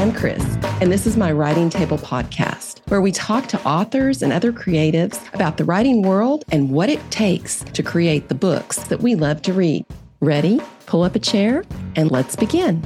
and Chris, and this is my Writing Table podcast, where we talk to authors and other creatives about the writing world and what it takes to create the books that we love to read. Ready? Pull up a chair and let's begin.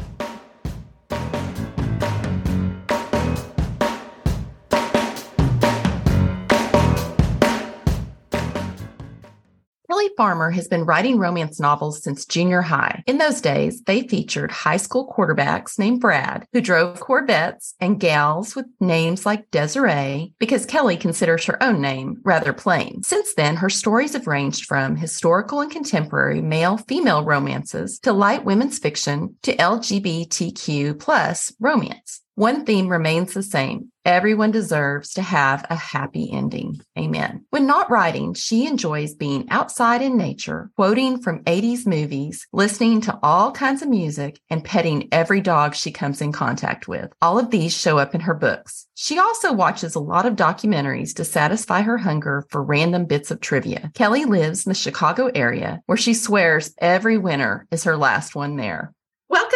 Kelly Farmer has been writing romance novels since junior high. In those days, they featured high school quarterbacks named Brad, who drove Corvettes, and gals with names like Desiree, because Kelly considers her own name rather plain. Since then, her stories have ranged from historical and contemporary male female romances to light women's fiction to LGBTQ plus romance. One theme remains the same. Everyone deserves to have a happy ending. Amen. When not writing, she enjoys being outside in nature, quoting from 80s movies, listening to all kinds of music, and petting every dog she comes in contact with. All of these show up in her books. She also watches a lot of documentaries to satisfy her hunger for random bits of trivia. Kelly lives in the Chicago area where she swears every winter is her last one there.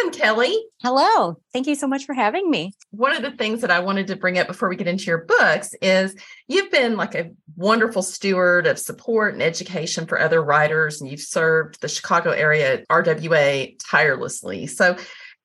Welcome, Kelly. Hello. Thank you so much for having me. One of the things that I wanted to bring up before we get into your books is you've been like a wonderful steward of support and education for other writers, and you've served the Chicago area RWA tirelessly. So,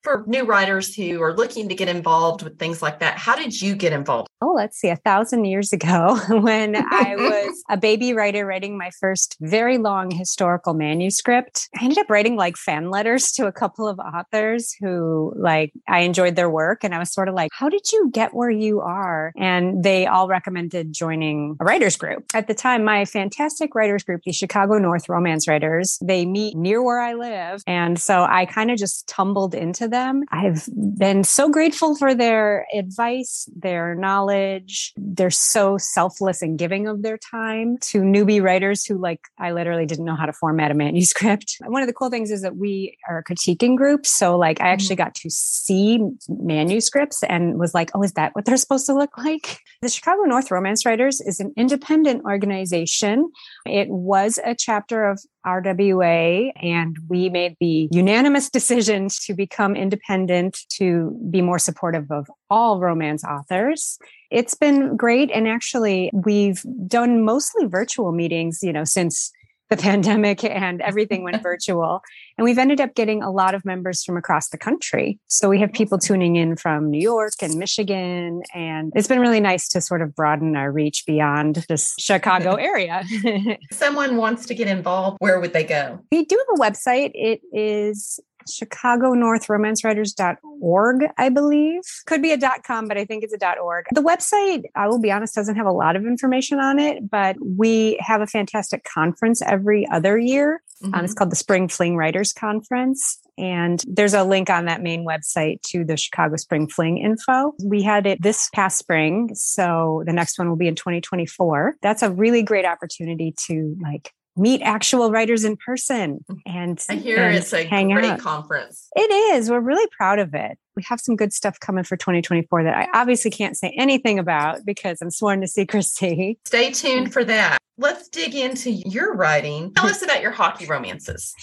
for new writers who are looking to get involved with things like that, how did you get involved? Oh, let's see, a thousand years ago when I was a baby writer writing my first very long historical manuscript. I ended up writing like fan letters to a couple of authors who like I enjoyed their work and I was sort of like, how did you get where you are? And they all recommended joining a writers group. At the time, my fantastic writers group, the Chicago North Romance Writers, they meet near where I live. And so I kind of just tumbled into them. I've been so grateful for their advice, their knowledge. They're so selfless and giving of their time to newbie writers who, like, I literally didn't know how to format a manuscript. One of the cool things is that we are a critiquing group. So, like, I actually mm-hmm. got to see manuscripts and was like, oh, is that what they're supposed to look like? The Chicago North Romance Writers is an independent organization. It was a chapter of RWA, and we made the unanimous decision to become independent to be more supportive of all romance authors. It's been great. And actually, we've done mostly virtual meetings, you know, since the pandemic and everything went virtual. And we've ended up getting a lot of members from across the country. So we have people tuning in from New York and Michigan. And it's been really nice to sort of broaden our reach beyond this Chicago area. Someone wants to get involved, where would they go? We do have a website. It is Chicago North Writers.org, I believe. Could be a dot .com, but I think it's a dot .org. The website, I will be honest, doesn't have a lot of information on it, but we have a fantastic conference every other year. Mm-hmm. Um, it's called the Spring Fling Writers Conference. And there's a link on that main website to the Chicago Spring Fling info. We had it this past spring. So the next one will be in 2024. That's a really great opportunity to like meet actual writers in person mm. and I hear and it's a hang great out. conference. It is. We're really proud of it. We have some good stuff coming for 2024 that I obviously can't say anything about because I'm sworn to secrecy. Stay tuned for that. Let's dig into your writing. Tell us about your hockey romances.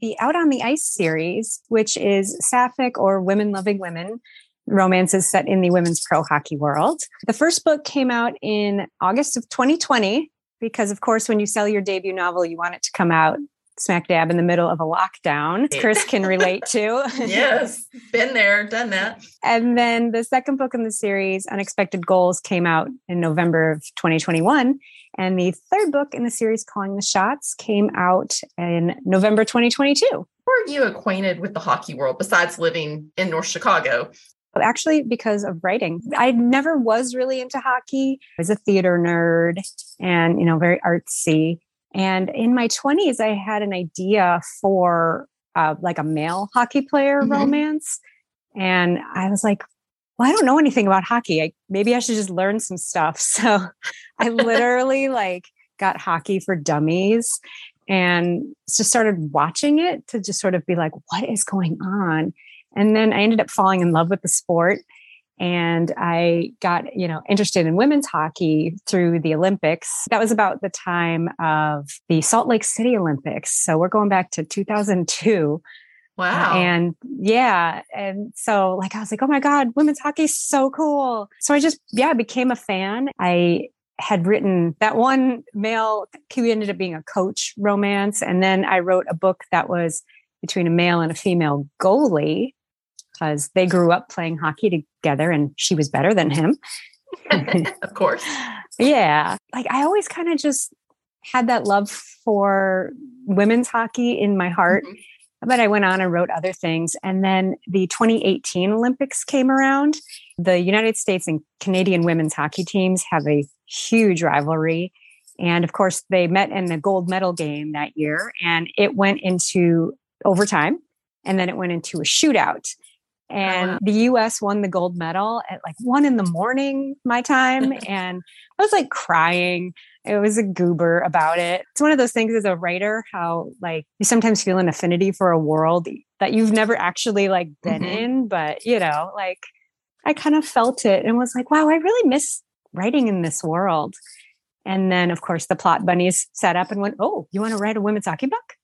The Out on the Ice series, which is sapphic or women loving women, romances set in the women's pro hockey world. The first book came out in August of 2020 because of course when you sell your debut novel you want it to come out smack dab in the middle of a lockdown chris can relate to. Yes been there done that. And then the second book in the series unexpected goals came out in november of 2021 and the third book in the series calling the shots came out in november 2022 How are you acquainted with the hockey world besides living in north chicago actually because of writing. I never was really into hockey. I was a theater nerd and, you know, very artsy. And in my 20s, I had an idea for uh, like a male hockey player mm-hmm. romance. And I was like, well, I don't know anything about hockey. I, maybe I should just learn some stuff. So I literally like got hockey for dummies and just started watching it to just sort of be like, what is going on? And then I ended up falling in love with the sport. And I got, you know, interested in women's hockey through the Olympics. That was about the time of the Salt Lake City Olympics. So we're going back to 2002 Wow. Uh, and yeah. And so like I was like, oh my God, women's hockey is so cool. So I just, yeah, became a fan. I had written that one male, he ended up being a coach romance. And then I wrote a book that was between a male and a female goalie because they grew up playing hockey together and she was better than him. of course. yeah. Like I always kind of just had that love for women's hockey in my heart. Mm-hmm. But I went on and wrote other things. And then the 2018 Olympics came around. The United States and Canadian women's hockey teams have a huge rivalry. And of course, they met in the gold medal game that year, and it went into overtime. And then it went into a shootout. And oh, wow. the US won the gold medal at like one in the morning, my time. and I was like crying. It was a goober about it. It's one of those things as a writer, how like you sometimes feel an affinity for a world that you've never actually like been mm-hmm. in, but you know, like I kind of felt it and was like, wow, I really miss writing in this world. And then, of course, the plot bunnies sat up and went, oh, you want to write a women's hockey book?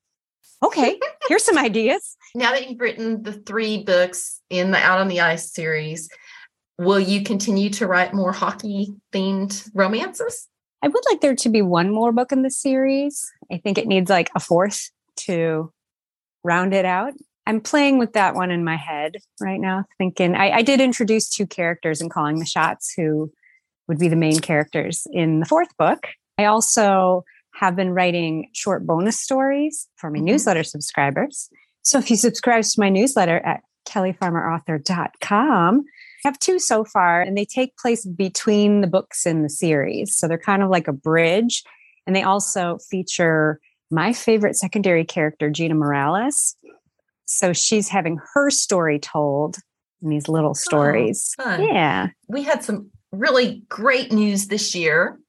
Okay, here's some ideas. Now that you've written the three books in the Out on the Ice series, will you continue to write more hockey themed romances? I would like there to be one more book in the series. I think it needs like a fourth to round it out. I'm playing with that one in my head right now, thinking I, I did introduce two characters in Calling the Shots who would be the main characters in the fourth book. I also have been writing short bonus stories for my mm-hmm. newsletter subscribers. So if you subscribe to my newsletter at kellyfarmerauthor.com, I have two so far, and they take place between the books in the series. So they're kind of like a bridge. And they also feature my favorite secondary character, Gina Morales. So she's having her story told in these little stories. Oh, yeah. We had some really great news this year.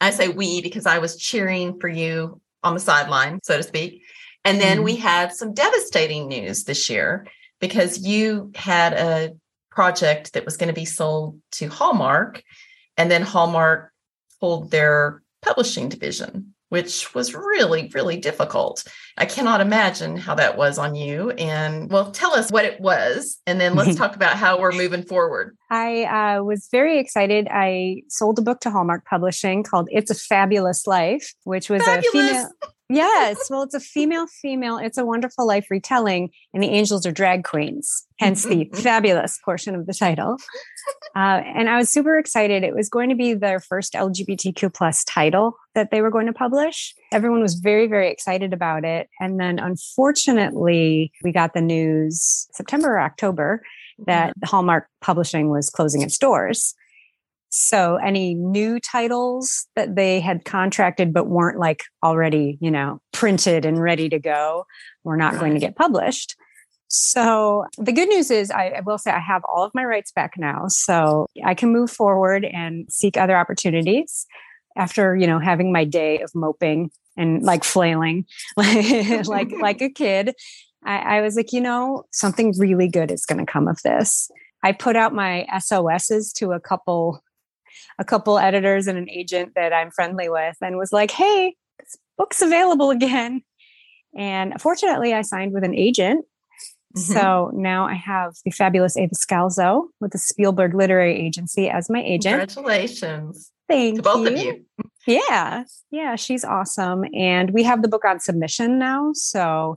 I say we because I was cheering for you on the sideline, so to speak. And then mm-hmm. we had some devastating news this year because you had a project that was going to be sold to Hallmark, and then Hallmark pulled their publishing division, which was really, really difficult. I cannot imagine how that was on you. And well, tell us what it was, and then let's talk about how we're moving forward. I uh, was very excited. I sold a book to Hallmark Publishing called It's a Fabulous Life, which was Fabulous. a female. Yes. Well, it's a female, female. It's a wonderful life retelling, and the angels are drag queens, hence the fabulous portion of the title. Uh, and I was super excited. It was going to be their first LGBTQ plus title that they were going to publish. Everyone was very, very excited about it. And then unfortunately, we got the news September or October that mm-hmm. Hallmark Publishing was closing its doors. So any new titles that they had contracted but weren't like already, you know, printed and ready to go were not right. going to get published. So the good news is I, I, will say I have all of my rights back now. So I can move forward and seek other opportunities after, you know, having my day of moping and like flailing like like, like a kid. I, I was like, you know, something really good is going to come of this. I put out my SOSs to a couple a couple editors and an agent that I'm friendly with and was like, hey, this book's available again. And fortunately, I signed with an agent. Mm-hmm. So now I have the fabulous Ava Scalzo with the Speilburg Literary Agency as my agent. Congratulations. Thank to both you. of you. Yeah. Yeah. She's awesome. And we have the book on submission now. So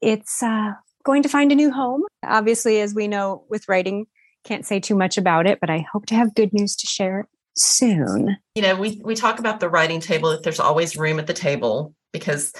it's uh, going to find a new home. Obviously, as we know with writing, can't say too much about it, but I hope to have good news to share soon. You know, we we talk about the writing table that there's always room at the table because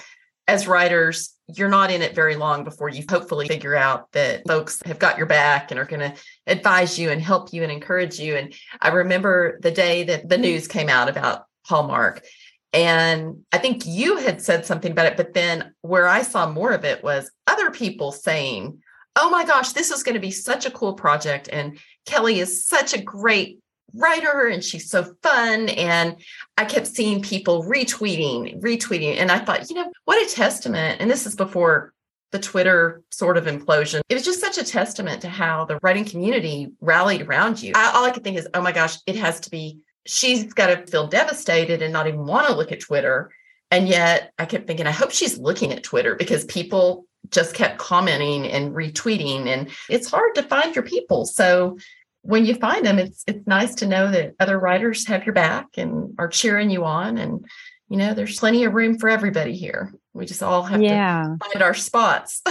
as writers, you're not in it very long before you hopefully figure out that folks have got your back and are going to advise you and help you and encourage you. And I remember the day that the news came out about Hallmark. And I think you had said something about it, but then where I saw more of it was other people saying, Oh my gosh, this is going to be such a cool project. And Kelly is such a great writer and she's so fun. And I kept seeing people retweeting, retweeting. And I thought, you know, what a testament. And this is before the Twitter sort of implosion. It was just such a testament to how the writing community rallied around you. I, all I could think is, oh my gosh, it has to be, she's got to feel devastated and not even want to look at Twitter. And yet I kept thinking, I hope she's looking at Twitter because people just kept commenting and retweeting. And it's hard to find your people. So when you find them, it's it's nice to know that other writers have your back and are cheering you on. And you know, there's plenty of room for everybody here. We just all have yeah. to find our spots.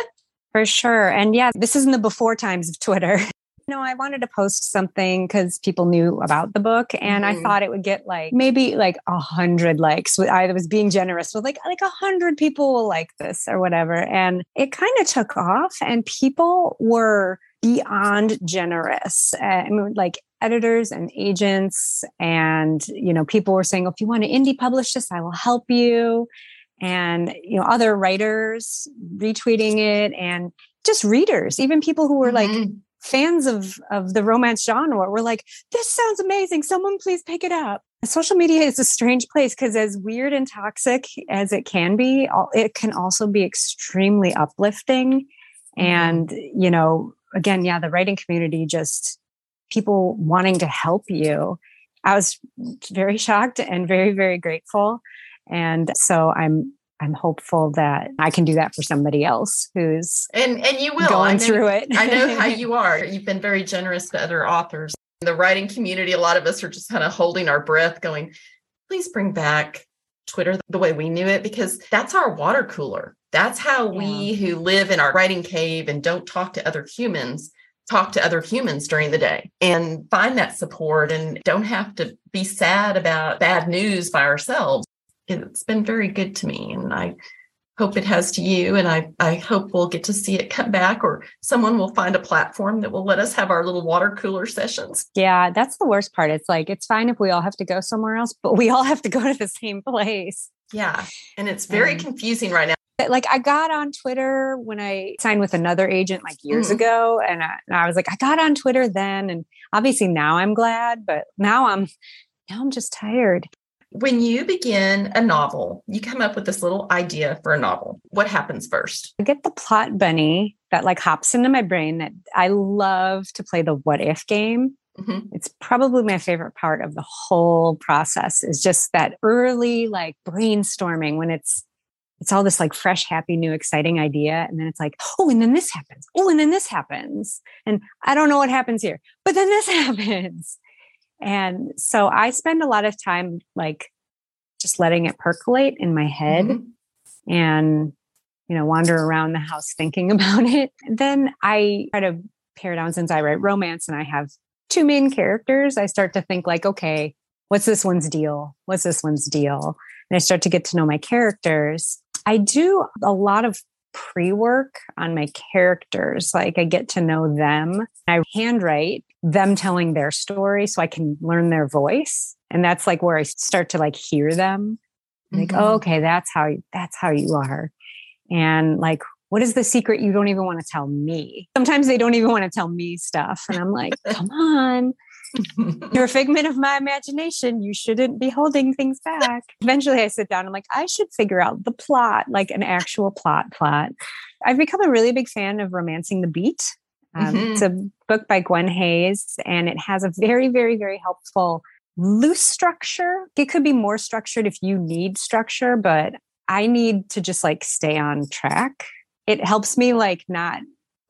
for sure. And yeah, this is in the before times of Twitter. No, I wanted to post something because people knew about the book, and mm-hmm. I thought it would get like maybe like a hundred likes. I was being generous with like like a hundred people will like this or whatever, and it kind of took off, and people were beyond generous. Uh, I mean, like editors and agents, and you know, people were saying, oh, "If you want to indie publish this, I will help you." And you know, other writers retweeting it, and just readers, even people who were mm-hmm. like fans of of the romance genre were like this sounds amazing. Someone please pick it up. Social media is a strange place because as weird and toxic as it can be it can also be extremely uplifting. Mm-hmm. and you know again yeah the writing community just people wanting to help you. I was very shocked and very very grateful. And so i'm I'm hopeful that I can do that for somebody else who's and and you will going through it. I know how you are. You've been very generous to other authors. In the writing community, a lot of us are just kind of holding our breath, going, "Please bring back Twitter the way we knew it," because that's our water cooler. That's how yeah. we who live in our writing cave and don't talk to other humans talk to other humans during the day and find that support and don't have to be sad about bad news by ourselves it's been very good to me and I hope it has to you. And I, I hope we'll get to see it come back or someone will find a platform that will let us have our little water cooler sessions. Yeah, that's the worst part. It's like, it's fine if we all have to go somewhere else, but we all have to go to the same place. Yeah. And it's very um, confusing right now. Like I got on Twitter when I signed with another agent like years mm. ago. And I, and I was like, I got on Twitter then. And obviously now I'm glad, but now I'm, now I'm just tired when you begin a novel, you come up with this little idea for a novel. What happens first? I get the plot bunny that like hops into my brain that I love to play the what if game. Mm-hmm. It's probably my favorite part of the whole process is just that early like brainstorming when it's it's all this like fresh, happy, new, exciting idea. And then it's like, oh, and then this happens. Oh, and then this happens. And I don't know what happens here, but then this happens. And so I spend a lot of time like just letting it percolate in my head mm-hmm. and, you know, wander around the house thinking about it. Then I try to pare down since I write romance and I have two main characters. I start to think like, okay, what's this one's deal? What's this one's deal? And I start to get to know my characters. I do a lot of pre work on my characters. Like I get to know them. I handwrite them telling their story so I can learn their voice. And that's like where I start to like hear them. Like, mm-hmm. oh, okay, that's how that's how you are. And like, what is the secret you don't even want to tell me? Sometimes they don't even want to tell me stuff. And I'm like, come on. You're a figment of my imagination. You shouldn't be holding things back. Eventually I sit down. I'm like, I should figure out the plot, like an actual plot plot. I've become a really big fan of Romancing the Beat. Um, mm-hmm. It's a book by Gwen Hayes, and it has a very, very, very helpful loose structure. It could be more structured if you need structure, but I need to just like stay on track. It helps me like not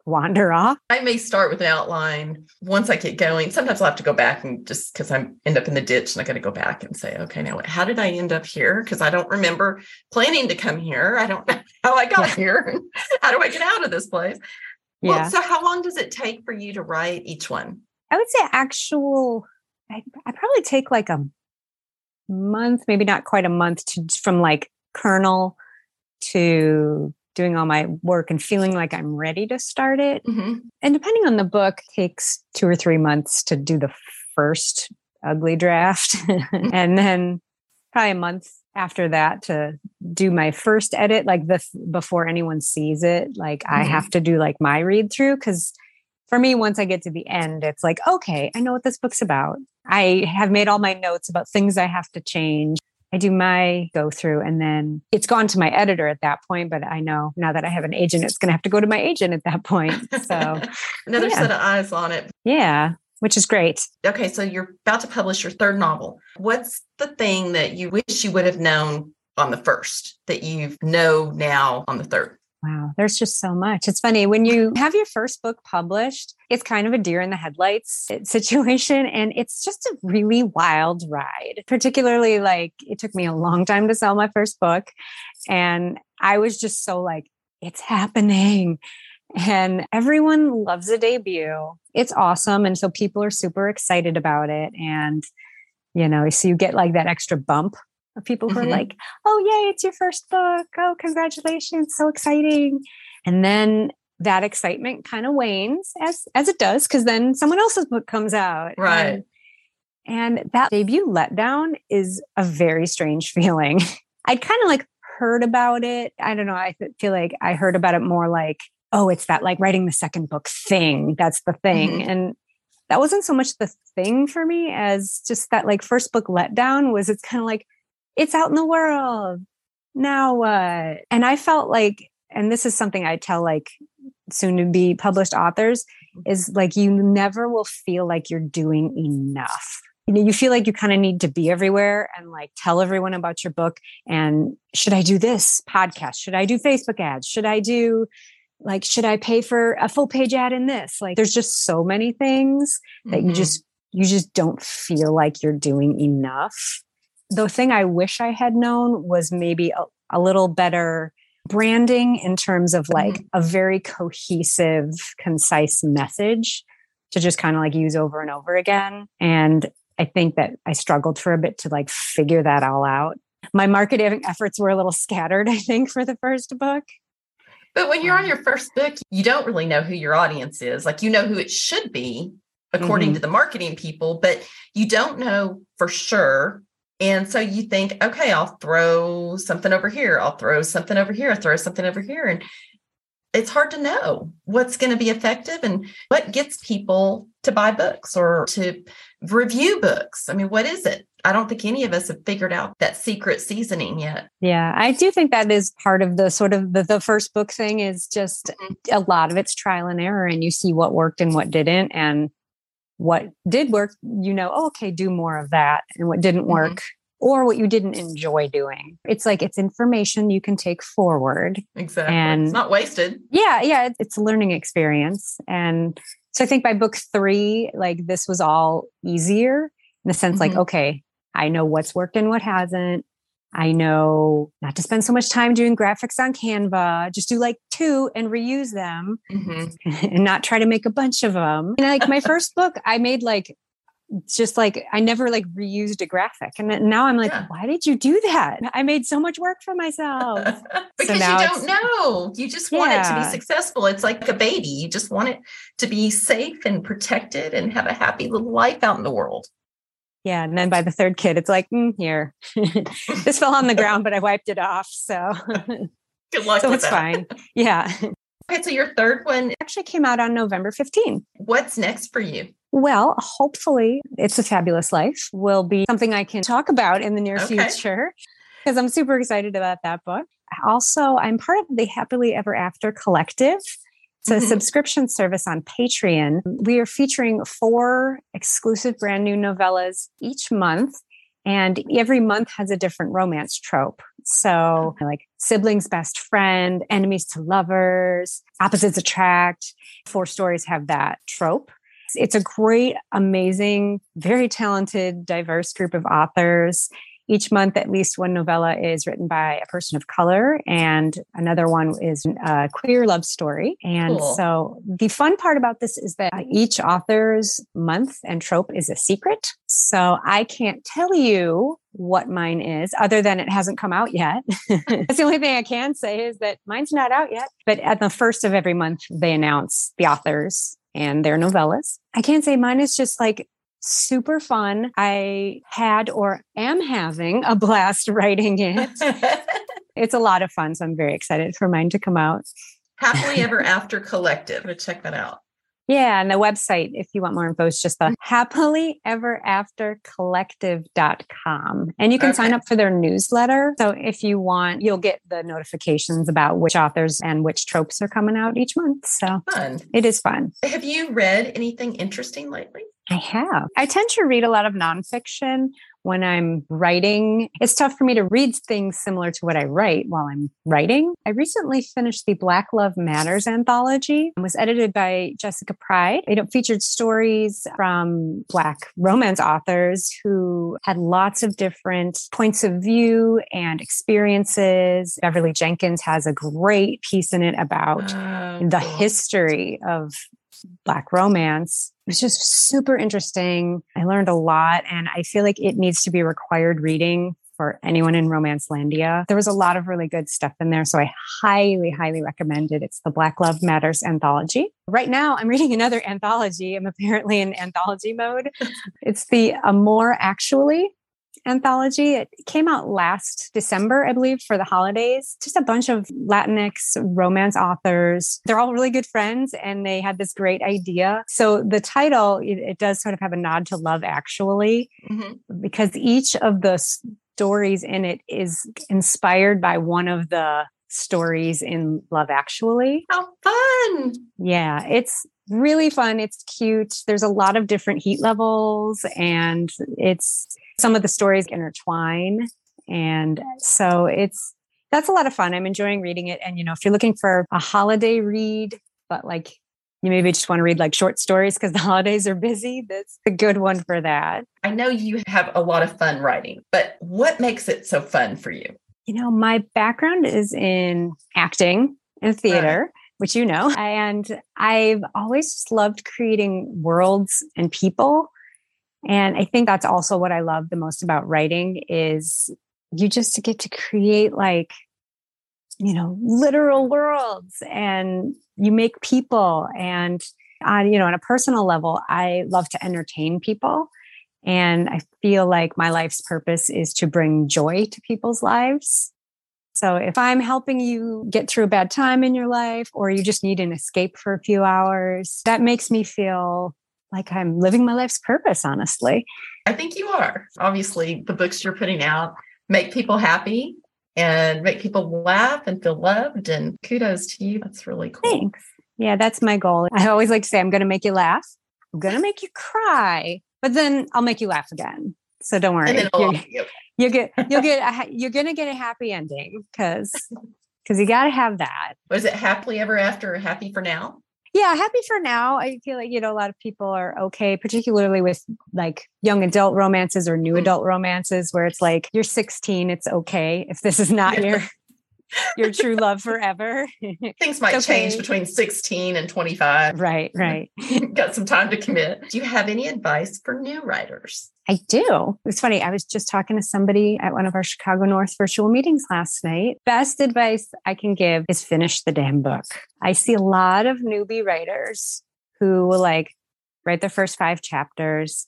wander off. I may start with an outline once I get going. Sometimes I'll have to go back and just because I'm end up in the ditch and I got to go back and say, okay, now how did I end up here? Because I don't remember planning to come here. I don't know how I got yeah. here. how do I get out of this place? Yeah. Well, so how long does it take for you to write each one? I would say actual, I, I probably take like a month, maybe not quite a month to from like kernel to doing all my work and feeling like I'm ready to start it. Mm-hmm. And depending on the book, takes two or three months to do the first ugly draft. and then probably a month after that to do my first edit like the before anyone sees it like mm-hmm. i have to do like my read through because for me once i get to the end it's like okay i know what this book's about i have made all my notes about things i have to change i do my go through and then it's gone to my editor at that point but i know now that i have an agent it's going to have to go to my agent at that point so another yeah. set of eyes on it yeah which is great. Okay, so you're about to publish your third novel. What's the thing that you wish you would have known on the first that you know now on the third? Wow, there's just so much. It's funny when you have your first book published, it's kind of a deer in the headlights eh, situation. And it's just a really wild ride, particularly like it took me a long time to sell my first book. And I was just so like, it's happening. And everyone loves a debut. It's awesome. And so people are super excited about it. And, you know, so you get like that extra bump of people who mm-hmm. are like, oh, yay, it's your first book. Oh, congratulations. So exciting. And then that excitement kind of wanes as as it does, because then someone else's book comes out. Right. And, and that debut letdown is a very strange feeling. I'd kind of like heard about it. I don't know. I feel like I heard about it more like, oh, it's that like writing the second book thing. That's the thing. Mm-hmm. And that wasn't so much the thing for me as just that like first book letdown was it's kind of like, it's out in the world. Now what? And I felt like, and this is something I tell like soon to be published authors mm-hmm. is like you never will feel like you're doing enough. You know, you feel like you kind of need to be everywhere and like tell everyone about your book. And should I do this podcast? Should I do Facebook ads? Should I do like, should I pay for a full page ad in this? Like, there's just so many things that mm-hmm. you just, you just don't feel like you're doing enough the thing I wish I had known was maybe a, a little better branding in terms of like mm-hmm. a very cohesive, concise message to just kind of like use over and over again. And I think that I struggled for a bit to like figure that all out. My marketing efforts were a little scattered, I think, for the first book. But when you're on um, your first book, you don't really know who your audience is. Like you know who it should be according mm-hmm. to the marketing people, but you don't know for sure and so you think, okay, I'll throw something over here. I'll throw something over here. I'll throw something over here. And it's hard to know what's going to be effective and what gets people to buy books or to review books. I mean, what is it? I don't think any of us have figured out that secret seasoning yet. Yeah, I do think that is part of the sort of the, the first book thing is just mm-hmm. a lot of it's trial and error and you see what worked and what didn't. And what did work, you know, oh, okay, do more of that. And what didn't mm-hmm. work, mm-hmm. or what you didn't enjoy doing. It's like it's information you can take forward. Exactly. And it's not wasted. Yeah. Yeah. It's a learning experience. And so I think by book three, like this was all easier in the sense mm-hmm. like, okay, I know what's worked and what hasn't. I know not to spend so much time doing graphics on Canva, just do like two and reuse them mm-hmm. and not try to make a bunch of them. And like my first book, I made like just like I never like reused a graphic. And now I'm like, yeah. why did you do that? I made so much work for myself. because so you don't know. You just want yeah. it to be successful. It's like a baby. You just want it to be safe and protected and have a happy little life out in the world. Yeah. And then by the third kid, it's like, mm, here, this fell on the ground, but I wiped it off. So good luck. so it's that. fine. Yeah. Okay. So your third one actually came out on November 15. What's next for you? Well, hopefully, It's a Fabulous Life will be something I can talk about in the near okay. future because I'm super excited about that book. Also, I'm part of the Happily Ever After Collective. It's a mm-hmm. subscription service on Patreon. We are featuring four exclusive brand new novellas each month. And every month has a different romance trope. So, like siblings, best friend, enemies to lovers, opposites attract. Four stories have that trope. It's a great, amazing, very talented, diverse group of authors. Each month, at least one novella is written by a person of color, and another one is a queer love story. And cool. so, the fun part about this is that each author's month and trope is a secret. So, I can't tell you what mine is, other than it hasn't come out yet. That's the only thing I can say is that mine's not out yet. But at the first of every month, they announce the authors and their novellas. I can't say mine is just like super fun. I had or am having a blast writing it. it's a lot of fun. So I'm very excited for mine to come out. Happily Ever After Collective. I'm going to check that out. Yeah, and the website, if you want more info, is just the mm-hmm. happily ever after collective.com. And you can okay. sign up for their newsletter. So if you want, you'll get the notifications about which authors and which tropes are coming out each month. So fun. it is fun. Have you read anything interesting lately? I have. I tend to read a lot of nonfiction when I'm writing. It's tough for me to read things similar to what I write while I'm writing. I recently finished the Black Love Matters anthology. It was edited by Jessica Pryde. It featured stories from Black romance authors who had lots of different points of view and experiences. Beverly Jenkins has a great piece in it about oh, the history of Black romance. It was just super interesting. I learned a lot, and I feel like it needs to be required reading for anyone in Romancelandia. There was a lot of really good stuff in there. So I highly, highly recommend it. It's the Black Love Matters anthology. Right now, I'm reading another anthology. I'm apparently in anthology mode. It's the Amor Actually anthology. It came out last December, I believe, for the holidays. Just a bunch of Latinx romance authors. They're all really good friends and they had this great idea. So the title, it, it does sort of have a nod to Love Actually, mm-hmm. because each of the stories in it is inspired by one of the stories in Love Actually. How fun! Yeah, it's really fun. It's cute. There's a lot of different heat levels and it's some of the stories intertwine. And so it's that's a lot of fun. I'm enjoying reading it. And you know, if you're looking for a holiday read, but like you maybe just want to read like short stories because the holidays are busy, that's a good one for that. I know you have a lot of fun writing, but what makes it so fun for you? You know, my background is in acting and theater. Right which you know. And I've always just loved creating worlds and people and I think that's also what I love the most about writing is you just get to create like, you know, literal worlds and you make people. And on, you know, on a personal level, I love to entertain people. And I feel like my life's purpose is to bring joy to people's lives. So if I'm helping you get through a bad time in your life, or you just need an escape for a few hours, that makes me feel like I'm living my life's purpose, honestly. I think you are. Obviously, the books you're putting out make people happy and make people laugh and feel loved. And kudos to you. That's really cool. Thanks. Yeah, that's my goal. I always like to say, I'm going to make you laugh. I'm going to make you cry, but then I'll make you laugh again. So don't worry. You're, you get, you'll get, a, you're going to get a happy ending because, because you got to have that. Was it happily ever after or happy for now? yeah, happy for now. I feel like, you know, a lot of people are okay, particularly with like young adult romances or new mm-hmm. adult romances where it's like you're 16, it's okay if this is not your your true love forever. Things might okay. change between 16 and 25. Right, right. Got some time to commit. Do you have any advice for new writers? I do. It's funny. I was just talking to somebody at one of our Chicago North virtual meetings last night. Best advice I can give is finish the damn book. I see a lot of newbie writers who will like write the first five chapters.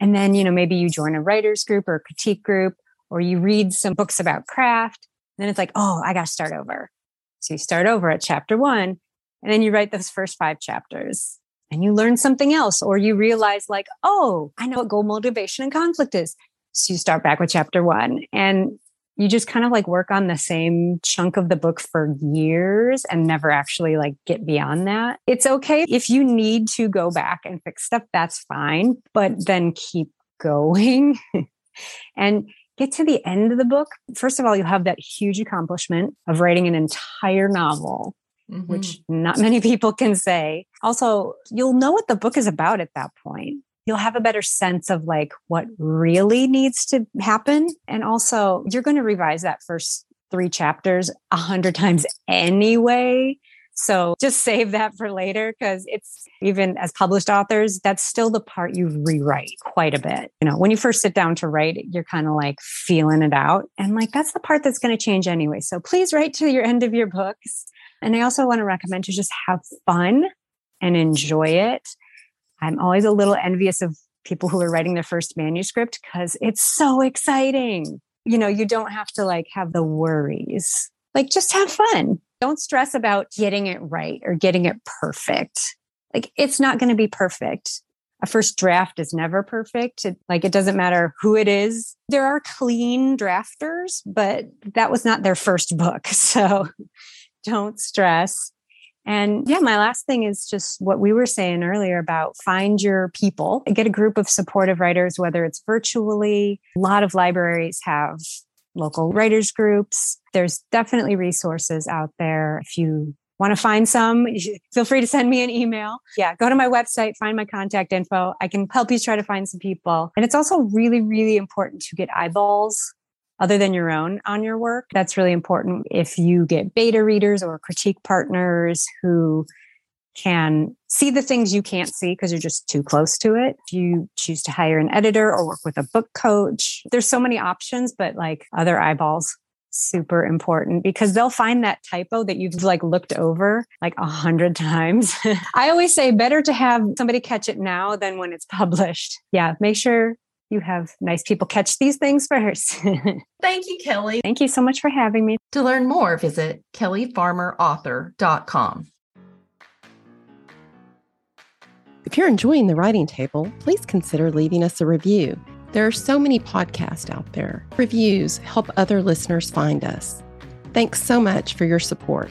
And then, you know, maybe you join a writer's group or critique group, or you read some books about craft then it's like, oh, I got to start over. So you start over at chapter one, and then you write those first five chapters and you learn something else, or you realize, like, oh, I know what goal motivation and conflict is. So you start back with chapter one and you just kind of like work on the same chunk of the book for years and never actually like get beyond that. It's okay if you need to go back and fix stuff, that's fine, but then keep going. and get to the end of the book, first of all, you'll have that huge accomplishment of writing an entire novel, mm-hmm. which not many people can say. Also, you'll know what the book is about at that point. You'll have a better sense of like what really needs to happen. And also, you're going to revise that first three chapters a hundred times anyway. So just save that for later because it's even as published authors, that's still the part you rewrite quite a bit. You know, when you first sit down to write, you're kind of like feeling it out. And like that's the part that's going to change anyway. So please write to your end of your books. And I also want to recommend to just have fun and enjoy it. I'm always a little envious of people who are writing their first manuscript because it's so exciting. You know, you don't have to like have the worries. Like just have fun don't stress about getting it right or getting it perfect. Like it's not going to be perfect. A first draft is never perfect. It, like it doesn't matter who it is. There are clean drafters, but that was not their first book. So don't stress. And yeah, my last thing is just what we were saying earlier about find your people, get a group of supportive writers, whether it's virtually. A lot of libraries have local writers groups. There's definitely resources out there. If you want to find some, feel free to send me an email. Yeah, go to my website, find my contact info. I can help you try to find some people. And it's also really, really important to get eyeballs other than your own on your work. That's really important if you get beta readers or critique partners who can see the things you can't see because you're just too close to it. If you choose to hire an editor or work with a book coach, there's so many options, but like other eyeballs super important because they'll find that typo that you've like looked over like a hundred times. I always say better to have somebody catch it now than when it's published. Yeah, make sure you have nice people catch these things first. Thank you, Kelly. Thank you so much for having me. To learn more, visit kellyfarmerauthor.com. If you're enjoying the writing table, please consider leaving us a review. There are so many podcasts out there. Reviews help other listeners find us. Thanks so much for your support.